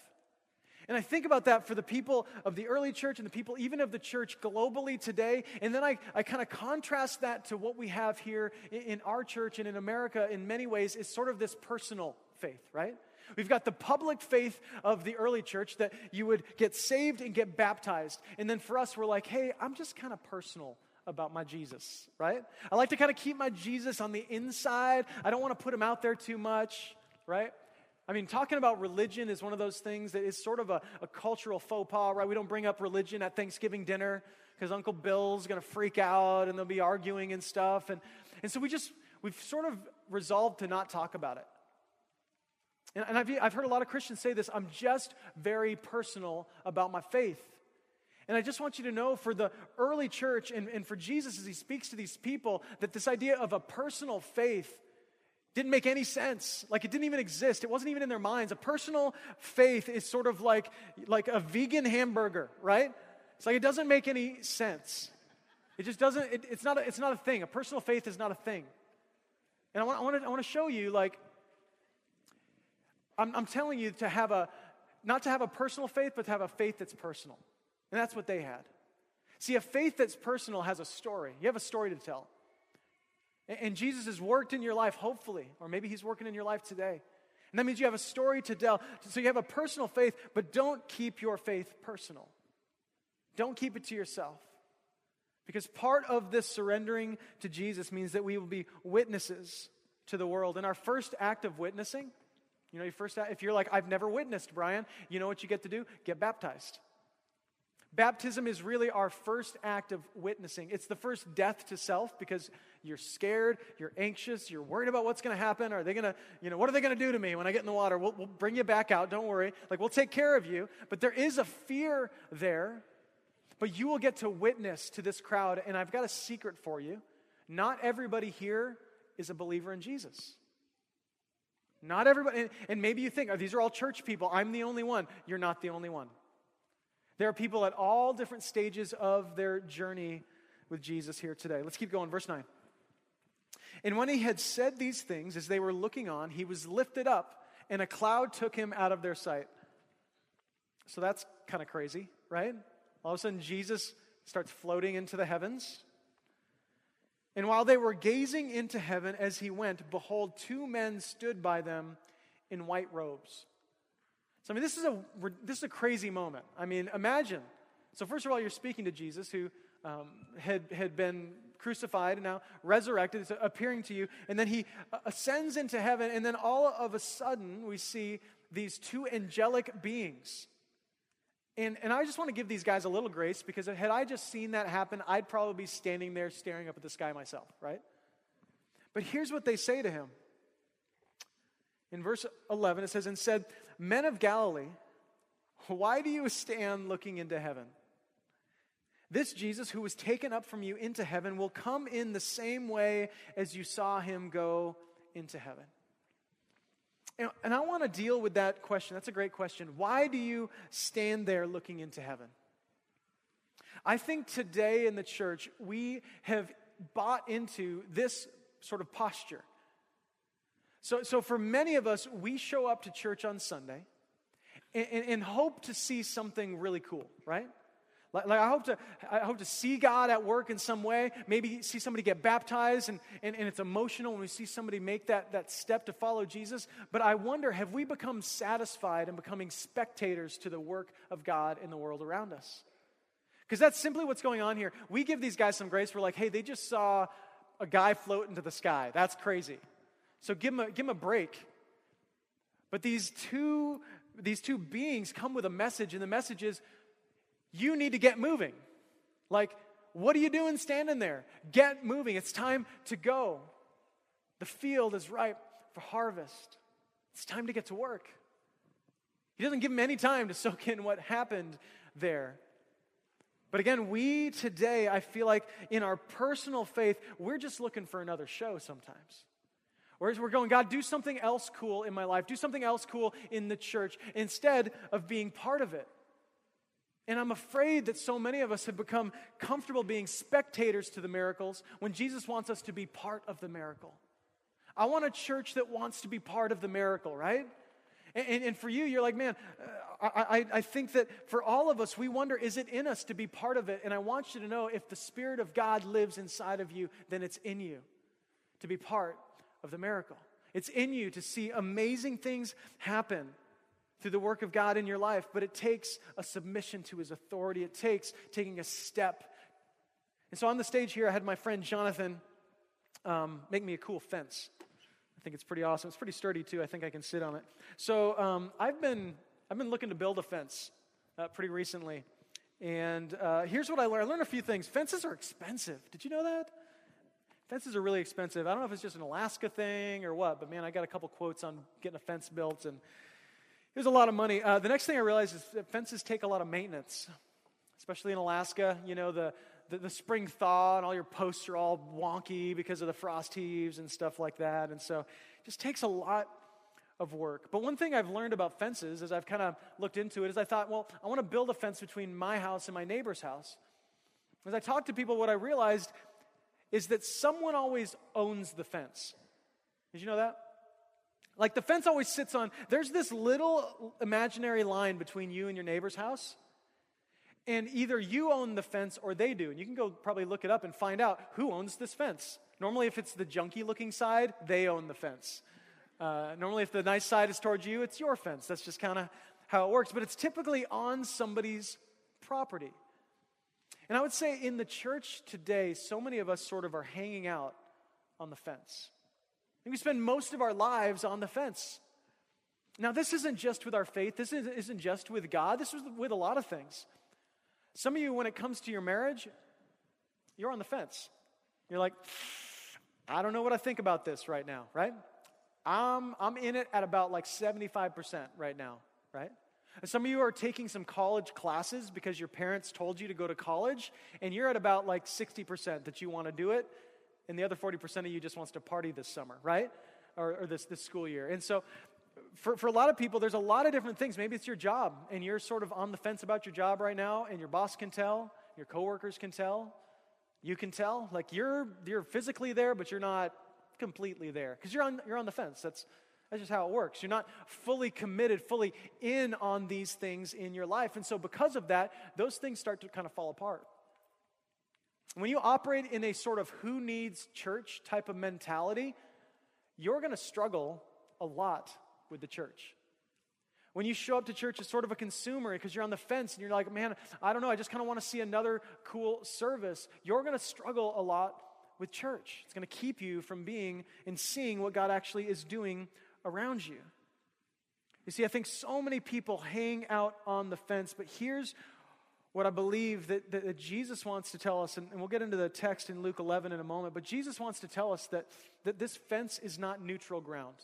And I think about that for the people of the early church and the people even of the church globally today. And then I, I kind of contrast that to what we have here in, in our church and in America in many ways is sort of this personal faith, right? We've got the public faith of the early church that you would get saved and get baptized. And then for us, we're like, hey, I'm just kind of personal about my Jesus, right? I like to kind of keep my Jesus on the inside. I don't want to put him out there too much, right? I mean, talking about religion is one of those things that is sort of a, a cultural faux pas, right? We don't bring up religion at Thanksgiving dinner because Uncle Bill's going to freak out and they'll be arguing and stuff. And, and so we just, we've sort of resolved to not talk about it. And, and I've, I've heard a lot of Christians say this I'm just very personal about my faith. And I just want you to know for the early church and, and for Jesus as he speaks to these people that this idea of a personal faith didn't make any sense. Like it didn't even exist. It wasn't even in their minds. A personal faith is sort of like, like a vegan hamburger, right? It's like it doesn't make any sense. It just doesn't, it, it's, not a, it's not a thing. A personal faith is not a thing. And I want, I want, to, I want to show you, like, I'm, I'm telling you to have a, not to have a personal faith, but to have a faith that's personal. And that's what they had. See, a faith that's personal has a story. You have a story to tell. And Jesus has worked in your life, hopefully, or maybe he's working in your life today. And that means you have a story to tell. So you have a personal faith, but don't keep your faith personal. Don't keep it to yourself. Because part of this surrendering to Jesus means that we will be witnesses to the world. And our first act of witnessing, you know, your first act, if you're like, I've never witnessed, Brian, you know what you get to do? Get baptized. Baptism is really our first act of witnessing. It's the first death to self because you're scared, you're anxious, you're worried about what's going to happen. Are they going to, you know, what are they going to do to me when I get in the water? We'll, we'll bring you back out, don't worry. Like, we'll take care of you. But there is a fear there. But you will get to witness to this crowd. And I've got a secret for you. Not everybody here is a believer in Jesus. Not everybody, and, maybe you think, oh, these are all church people. I'm the only one. You're not the only one. There are people at all different stages of their journey with Jesus here today. Let's keep going. Verse 9. And when he had said these things, as they were looking on, he was lifted up, and a cloud took him out of their sight. So that's kind of crazy, right? All of a sudden, Jesus starts floating into the heavens. And while they were gazing into heaven as he went, behold, two men stood by them in white robes. So, I mean, this is a, this is a crazy moment. I mean, imagine. So, first of all, you're speaking to Jesus, who um, had, had been crucified and now resurrected, appearing to you. And then he uh, ascends into heaven, and then all of a sudden, we see these two angelic beings. And, and I just want to give these guys a little grace because had I just seen that happen, I'd probably be standing there staring up at the sky myself, right? But here's what they say to him. In verse 11, it says, And said, Men of Galilee, why do you stand looking into heaven? This Jesus, who was taken up from you into heaven, will come in the same way as you saw him go into heaven. And I want to deal with that question. That's a great question. Why do you stand there looking into heaven? I think today in the church, we have bought into this sort of posture. So, so for many of us, we show up to church on Sunday and, and, and hope to see something really cool, right? Like, like, I, hope to, I hope to see God at work in some way, maybe see somebody get baptized, and, and, and it's emotional when we see somebody make that, that step to follow Jesus. But I wonder have we become satisfied in becoming spectators to the work of God in the world around us? Because that's simply what's going on here. We give these guys some grace. We're like, hey, they just saw a guy float into the sky. That's crazy. So give him a, give them a break. But these two, these two beings come with a message, and the message is you need to get moving. Like, what are you doing standing there? Get moving. It's time to go. The field is ripe for harvest. It's time to get to work. He doesn't give him any time to soak in what happened there. But again, we today, I feel like in our personal faith, we're just looking for another show sometimes. Whereas we're going, God, do something else cool in my life, do something else cool in the church instead of being part of it. And I'm afraid that so many of us have become comfortable being spectators to the miracles when Jesus wants us to be part of the miracle. I want a church that wants to be part of the miracle, right? And, and, and for you, you're like, man, uh, I, I, I think that for all of us, we wonder, is it in us to be part of it? And I want you to know if the Spirit of God lives inside of you, then it's in you to be part of the miracle. It's in you to see amazing things happen through the work of God in your life, but it takes a submission to his authority. It takes taking a step. And so on the stage here, I had my friend Jonathan um, make me a cool fence. I think it's pretty awesome. It's pretty sturdy too. I think I can sit on it. So um, I've been I've been looking to build a fence uh, pretty recently, and uh, here's what I learned. I learned a few things. Fences are expensive. Did you know that? Fences are really expensive. I don't know if it's just an Alaska thing or what, but man, I got a couple quotes on getting a fence built, and it was a lot of money. Uh, the next thing I realized is that fences take a lot of maintenance, especially in Alaska. You know, the, the, the, spring thaw and all your posts are all wonky because of the frost heaves and stuff like that. And so it just takes a lot of work. But one thing I've learned about fences as I've kind of looked into it is I thought, well, I want to build a fence between my house and my neighbor's house. As I talked to people, what I realized is that someone always owns the fence. Did you know that? Like the fence always sits on, there's this little imaginary line between you and your neighbor's house. And either you own the fence or they do. And you can go probably look it up and find out who owns this fence. Normally, if it's the junky looking side, they own the fence. Uh, normally, if the nice side is towards you, it's your fence. That's just kind of how it works. But it's typically on somebody's property. And I would say in the church today, so many of us sort of are hanging out on the fence. And we spend most of our lives on the fence. Now, this isn't just with our faith, this isn't just with God, this is with a lot of things. Some of you, when it comes to your marriage, you're on the fence. You're like, I don't know what I think about this right now, right? I'm, I'm in it at about like 75% right now, right? Some of you are taking some college classes because your parents told you to go to college, and you're at about like 60% that you want to do it and the other 40% of you just wants to party this summer, right? Or, or this, this school year. And so, for, for a lot of people, there's a lot of different things. Maybe it's your job, and you're sort of on the fence about your job right now, and your boss can tell, your coworkers can tell, you can tell. Like you're, you're physically there, but you're not completely there because you're on, you're on the fence. That's, that's just how it works. You're not fully committed, fully in on these things in your life. And so, because of that, those things start to kind of fall apart. When you operate in a sort of who needs church type of mentality, you're going to struggle a lot with the church. When you show up to church as sort of a consumer because you're on the fence and you're like, man, I don't know, I just kind of want to see another cool service, you're going to struggle a lot with church. It's going to keep you from being and seeing what God actually is doing around you. You see, I think so many people hang out on the fence, but here's what I believe that, that, that Jesus wants to tell us, and, and, we'll get into the text in Luke 11 in a moment, but Jesus wants to tell us that, that this fence is not neutral ground.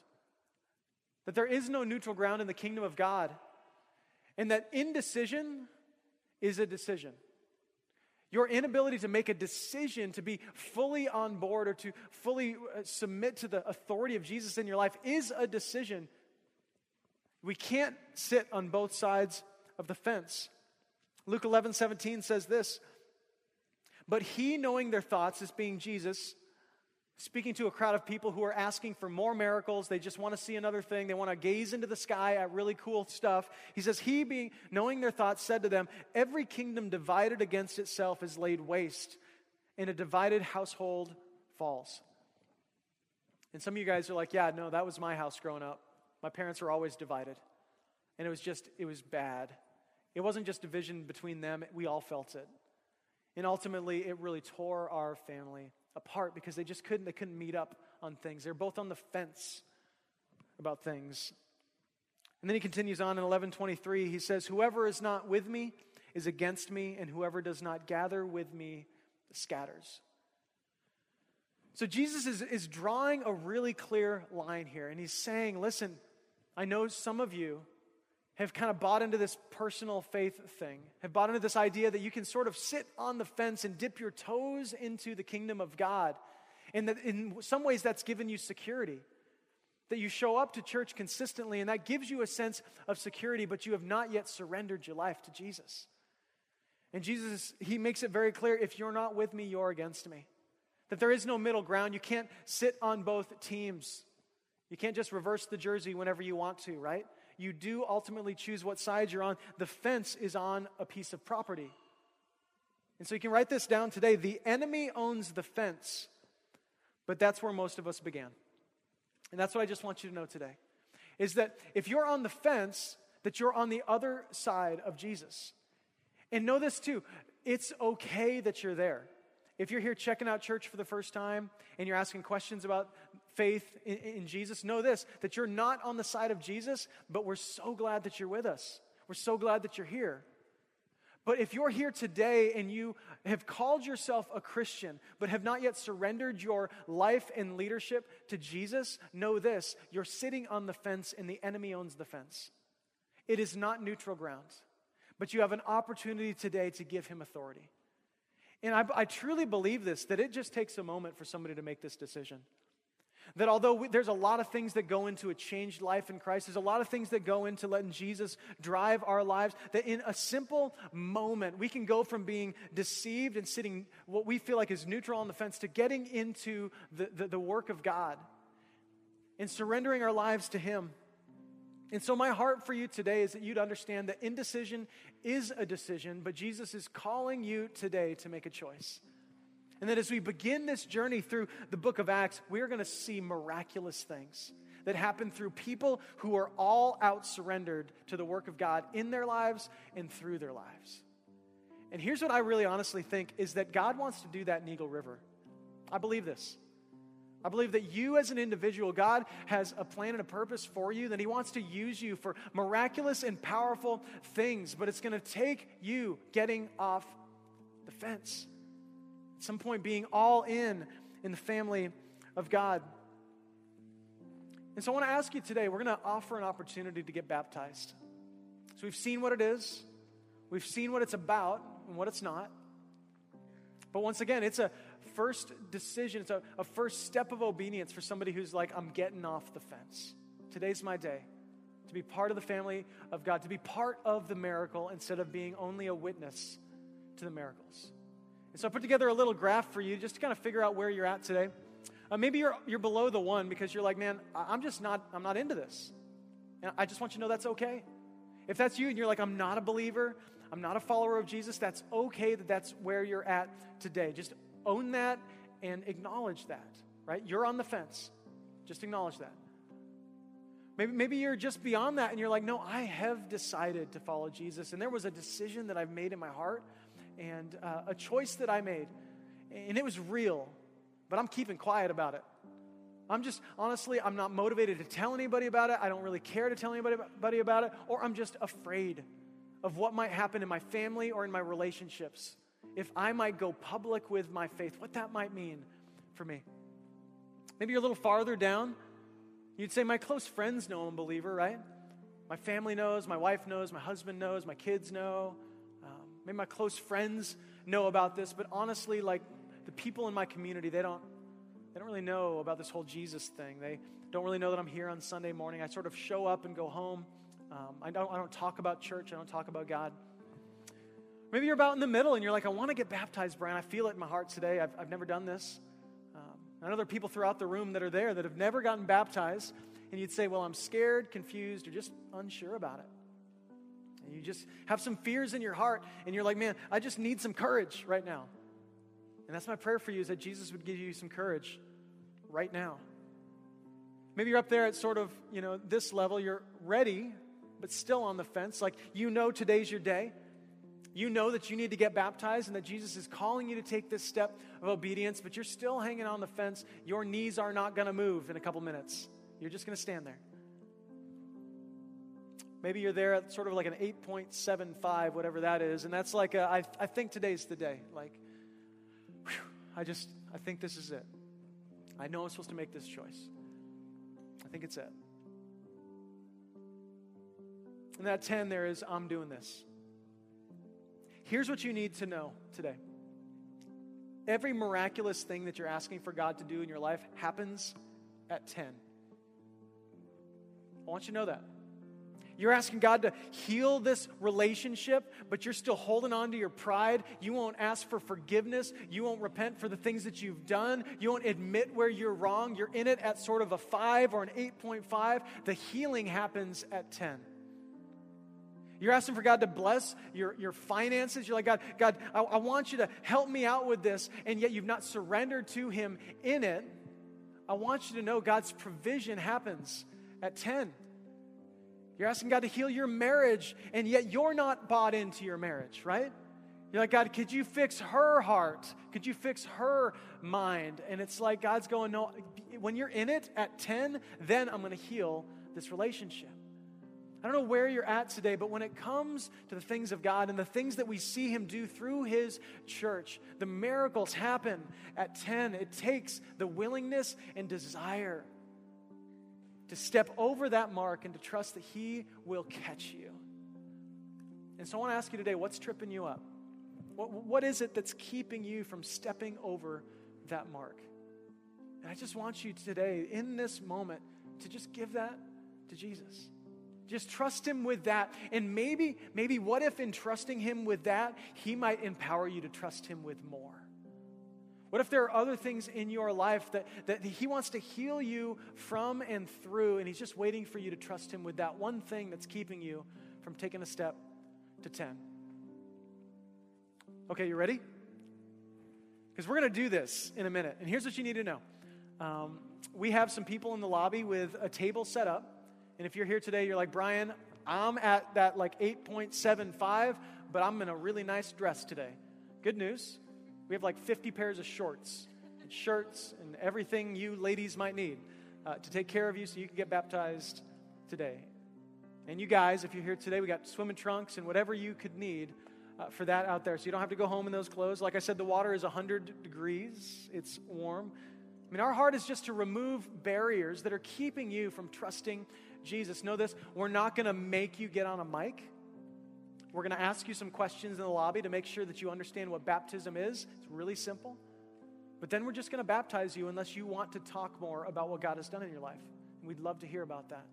That there is no neutral ground in the kingdom of God. And that indecision is a decision. Your inability to make a decision to be fully on board or to fully uh, submit to the authority of Jesus in your life is a decision. We can't sit on both sides of the fence. Luke 11, 17 says this But he, knowing their thoughts, as being Jesus, speaking to a crowd of people who are asking for more miracles. They just want to see another thing. They want to gaze into the sky at really cool stuff. He says, He, being, knowing their thoughts, said to them, Every kingdom divided against itself is laid waste, and a divided household falls. And some of you guys are like, Yeah, no, that was my house growing up. My parents were always divided. And it was just, it was bad. It wasn't just division between them, we all felt it. And ultimately, it really tore our family apart because they just couldn't, they couldn't meet up on things. They're both on the fence about things. And then he continues on in 1123. He says, Whoever is not with me is against me, and whoever does not gather with me scatters. So Jesus is, is drawing a really clear line here, and he's saying, Listen, I know some of you have kind of bought into this personal faith thing, have bought into this idea that you can sort of sit on the fence and dip your toes into the kingdom of God. And that in some ways that's given you security. That you show up to church consistently and that gives you a sense of security, but you have not yet surrendered your life to Jesus. And Jesus, he makes it very clear if you're not with me, you're against me. That there is no middle ground. You can't sit on both teams. You can't just reverse the jersey whenever you want to, right? You do ultimately choose what side you're on. The fence is on a piece of property. And so you can write this down today. The enemy owns the fence, but that's where most of us began. And that's what I just want you to know today is that if you're on the fence, that you're on the other side of Jesus. And know this too it's okay that you're there. If you're here checking out church for the first time and you're asking questions about faith in, in, Jesus, know this that you're not on the side of Jesus, but we're so glad that you're with us. We're so glad that you're here. But if you're here today and you have called yourself a Christian, but have not yet surrendered your life and leadership to Jesus, know this you're sitting on the fence and the enemy owns the fence. It is not neutral ground, but you have an opportunity today to give him authority. And I, I, truly believe this that it just takes a moment for somebody to make this decision. That although we, there's a lot of things that go into a changed life in Christ, there's a lot of things that go into letting Jesus drive our lives, that in a simple moment, we can go from being deceived and sitting what we feel like is neutral on the fence to getting into the, the, the work of God and surrendering our lives to Him. And so, my heart for you today is that you'd understand that indecision is a decision, but Jesus is calling you today to make a choice. And that as we begin this journey through the book of Acts, we're going to see miraculous things that happen through people who are all out surrendered to the work of God in their lives and through their lives. And here's what I really honestly think is that God wants to do that in Eagle River. I believe this. I believe that you, as an individual, God has a plan and a purpose for you, that He wants to use you for miraculous and powerful things, but it's going to take you getting off the fence. At some point, being all in in the family of God. And so I want to ask you today, we're going to offer an opportunity to get baptized. So we've seen what it is, we've seen what it's about and what it's not. But once again, it's a first decision, it's a, a first step of obedience for somebody who's like, I'm getting off the fence. Today's my day to be part of the family of God, to be part of the miracle instead of being only a witness to the miracles. And so I put together a little graph for you just to kind of figure out where you're at today. Uh, maybe you're, you're below the one because you're like, man, I'm just not, I'm not into this. And I just want you to know that's okay. If that's you and you're like, I'm not a believer, I'm not a follower of Jesus, that's okay that that's where you're at today. Just own that and acknowledge that, right? You're on the fence. Just acknowledge that. Maybe, maybe you're just beyond that and you're like, no, I have decided to follow Jesus. And there was a decision that I've made in my heart and uh, a choice that I made. And it was real, but I'm keeping quiet about it. I'm just, honestly, I'm not motivated to tell anybody about it. I don't really care to tell anybody about it, or I'm just afraid of what might happen in my family or in my relationships if I might go public with my faith, what that might mean for me. Maybe you're a little farther down. You'd say, My close friends know I'm a believer, right? My family knows, my wife knows, my husband knows, my kids know. Maybe my close friends know about this, but honestly, like the people in my community, they don't, they don't really know about this whole Jesus thing. They don't really know that I'm here on Sunday morning. I sort of show up and go home. Um, I, don't, I don't talk about church, I don't talk about God. Maybe you're about in the middle and you're like, I want to get baptized, Brian. I feel it in my heart today. I've, I've never done this. Um, I know there are people throughout the room that are there that have never gotten baptized. And you'd say, Well, I'm scared, confused, or just unsure about it. And you just have some fears in your heart. And you're like, Man, I just need some courage right now. And that's my prayer for you is that Jesus would give you some courage right now. Maybe you're up there at sort of, you know, this level. You're ready, but still on the fence. Like, you know today's your day. You know that you need to get baptized and that Jesus is calling you to take this step of obedience, but you're still hanging on the fence. Your knees are not going to move in a couple minutes. You're just going to stand there. Maybe you're there at sort of like an 8.75, whatever that is, and that's like, a, I, I think today's the day. Like, whew, I just, I think this is it. I know I'm supposed to make this choice. I think it's it. And that 10 there is, I'm doing this. Here's what you need to know today every miraculous thing that you're asking for God to do in your life happens at 10. I want you to know that. You're asking God to heal this relationship, but you're still holding on to your pride. You won't ask for forgiveness. You won't repent for the things that you've done. You won't admit where you're wrong. You're in it at sort of a 5 or an 8.5. The healing happens at 10. You're asking for God to bless your, your finances. You're like, God, God, I, I want you to help me out with this, and yet you've not surrendered to Him in it. I want you to know God's provision happens at 10. You're asking God to heal your marriage, and yet you're not bought into your marriage, right? You're like, God, could you fix her heart? Could you fix her mind? And it's like God's going, No, when you're in it at 10, then I'm going to heal this relationship. I don't know where you're at today, but when it comes to the things of God and the things that we see Him do through His church, the miracles happen at 10. It takes the willingness and desire to step over that mark and to trust that He will catch you. And so I want to ask you today what's tripping you up? What, what is it that's keeping you from stepping over that mark? And I just want you today, in this moment, to just give that to Jesus. Just trust him with that. And maybe, maybe what if in trusting him with that, he might empower you to trust him with more? What if there are other things in your life that, that he wants to heal you from and through, and he's just waiting for you to trust him with that one thing that's keeping you from taking a step to 10? Okay, you ready? Because we're going to do this in a minute. And here's what you need to know um, we have some people in the lobby with a table set up. And if you're here today, you're like, Brian, I'm at that like 8.75, but I'm in a really nice dress today. Good news. We have like 50 pairs of shorts and shirts and everything you ladies might need uh, to take care of you so you can get baptized today. And you guys, if you're here today, we got swimming trunks and whatever you could need uh, for that out there. So you don't have to go home in those clothes. Like I said, the water is 100 degrees, it's warm. I mean, our heart is just to remove barriers that are keeping you from trusting Jesus. Know this we're not going to make you get on a mic. We're going to ask you some questions in the lobby to make sure that you understand what baptism is. It's really simple. But then we're just going to baptize you unless you want to talk more about what God has done in your life. And we'd love to hear about that.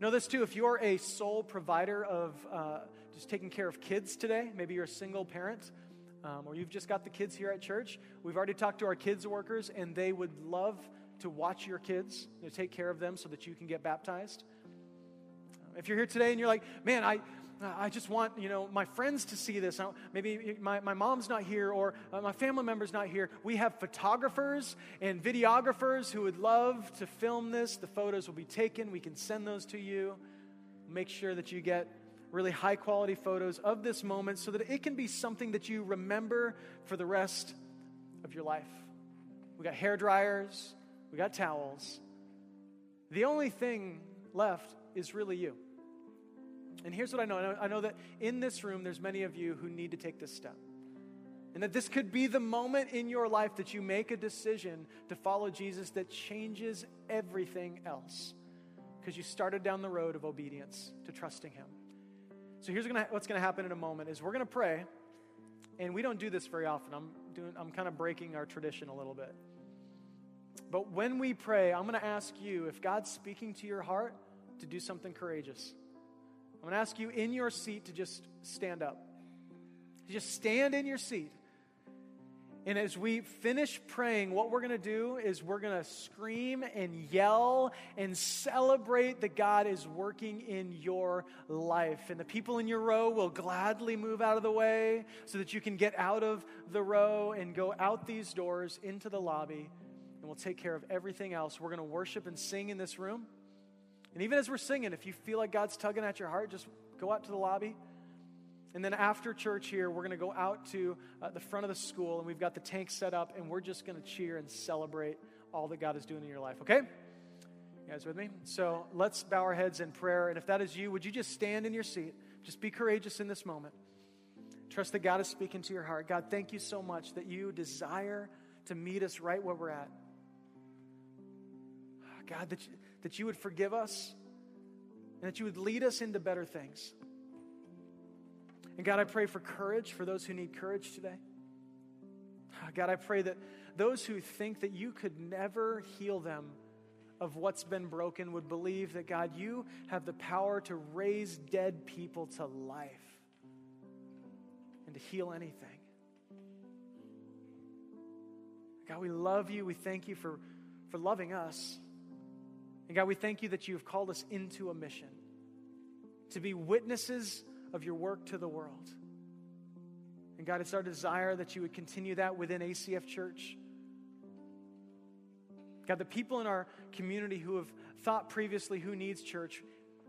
Know this too if you're a sole provider of uh, just taking care of kids today, maybe you're a single parent, um, or you've just got the kids here at church, we've already talked to our kids workers, and they would love to watch your kids, take care of them so that you can get baptized. If you're here today and you're like, man, I, I just want, you know, my friends to see this. Maybe my, my mom's not here or uh, my family member's not here. We have photographers and videographers who would love to film this. The photos will be taken. We can send those to you. Make sure that you get really high quality photos of this moment so that it can be something that you remember for the rest of your life. We got hair dryers, we got towels. The only thing left is really you. And here's what I know I know, I know that in this room, there's many of you who need to take this step. And that this could be the moment in your life that you make a decision to follow Jesus that changes everything else. Because you started down the road of obedience to trusting Him. So here's what's going to happen in a moment is we're going to pray, and we don't do this very often. I'm doing I'm kind of breaking our tradition a little bit. But when we pray, I'm going to ask you if God's speaking to your heart to do something courageous. I'm going to ask you in your seat to just stand up. Just stand in your seat. And as we finish praying, what we're going to do is we're going to scream and yell and celebrate that God is working in your life. And the people in your row will gladly move out of the way so that you can get out of the row and go out these doors into the lobby. And we'll take care of everything else. We're going to worship and sing in this room. And even as we're singing, if you feel like God's tugging at your heart, just go out to the lobby and then after church here, we're going to go out to uh, the front of the school and we've got the tank set up and we're just going to cheer and celebrate all that God is doing in your life, okay? You guys with me? So let's bow our heads in prayer. And if that is you, would you just stand in your seat? Just be courageous in this moment. Trust that God is speaking to your heart. God, thank you so much that you desire to meet us right where we're at. God, that you, that you would forgive us and that you would lead us into better things. And God, I pray for courage for those who need courage today. Ah, God, I pray that those who think that you could never heal them of what's been broken would believe that, God, you have the power to raise dead people to life and to heal anything. God, we love you. We thank you for, for loving us. And God, we thank you that you have called us into a mission to be witnesses of your work to the world. And God, it's our desire that you would continue that within ACF Church. God, the people in our community who have thought previously who needs church,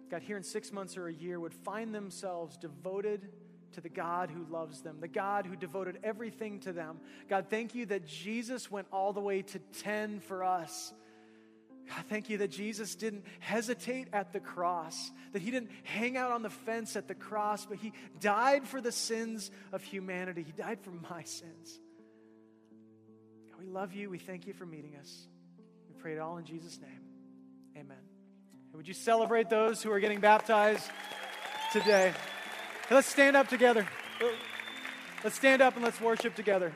God, here in six months or a year, would find themselves devoted to the God who loves them, the God who devoted everything to them. God, thank you that Jesus went all the way to 10 for us God, thank you that Jesus didn't hesitate at the cross, that he didn't hang out on the fence at the cross, but he died for the sins of humanity. He died for my sins. God, we love you. We thank you for meeting us. We pray it all in Jesus' name. Amen. And would you celebrate those who are getting baptized today? Let's stand up together. Let's stand up and let's worship together.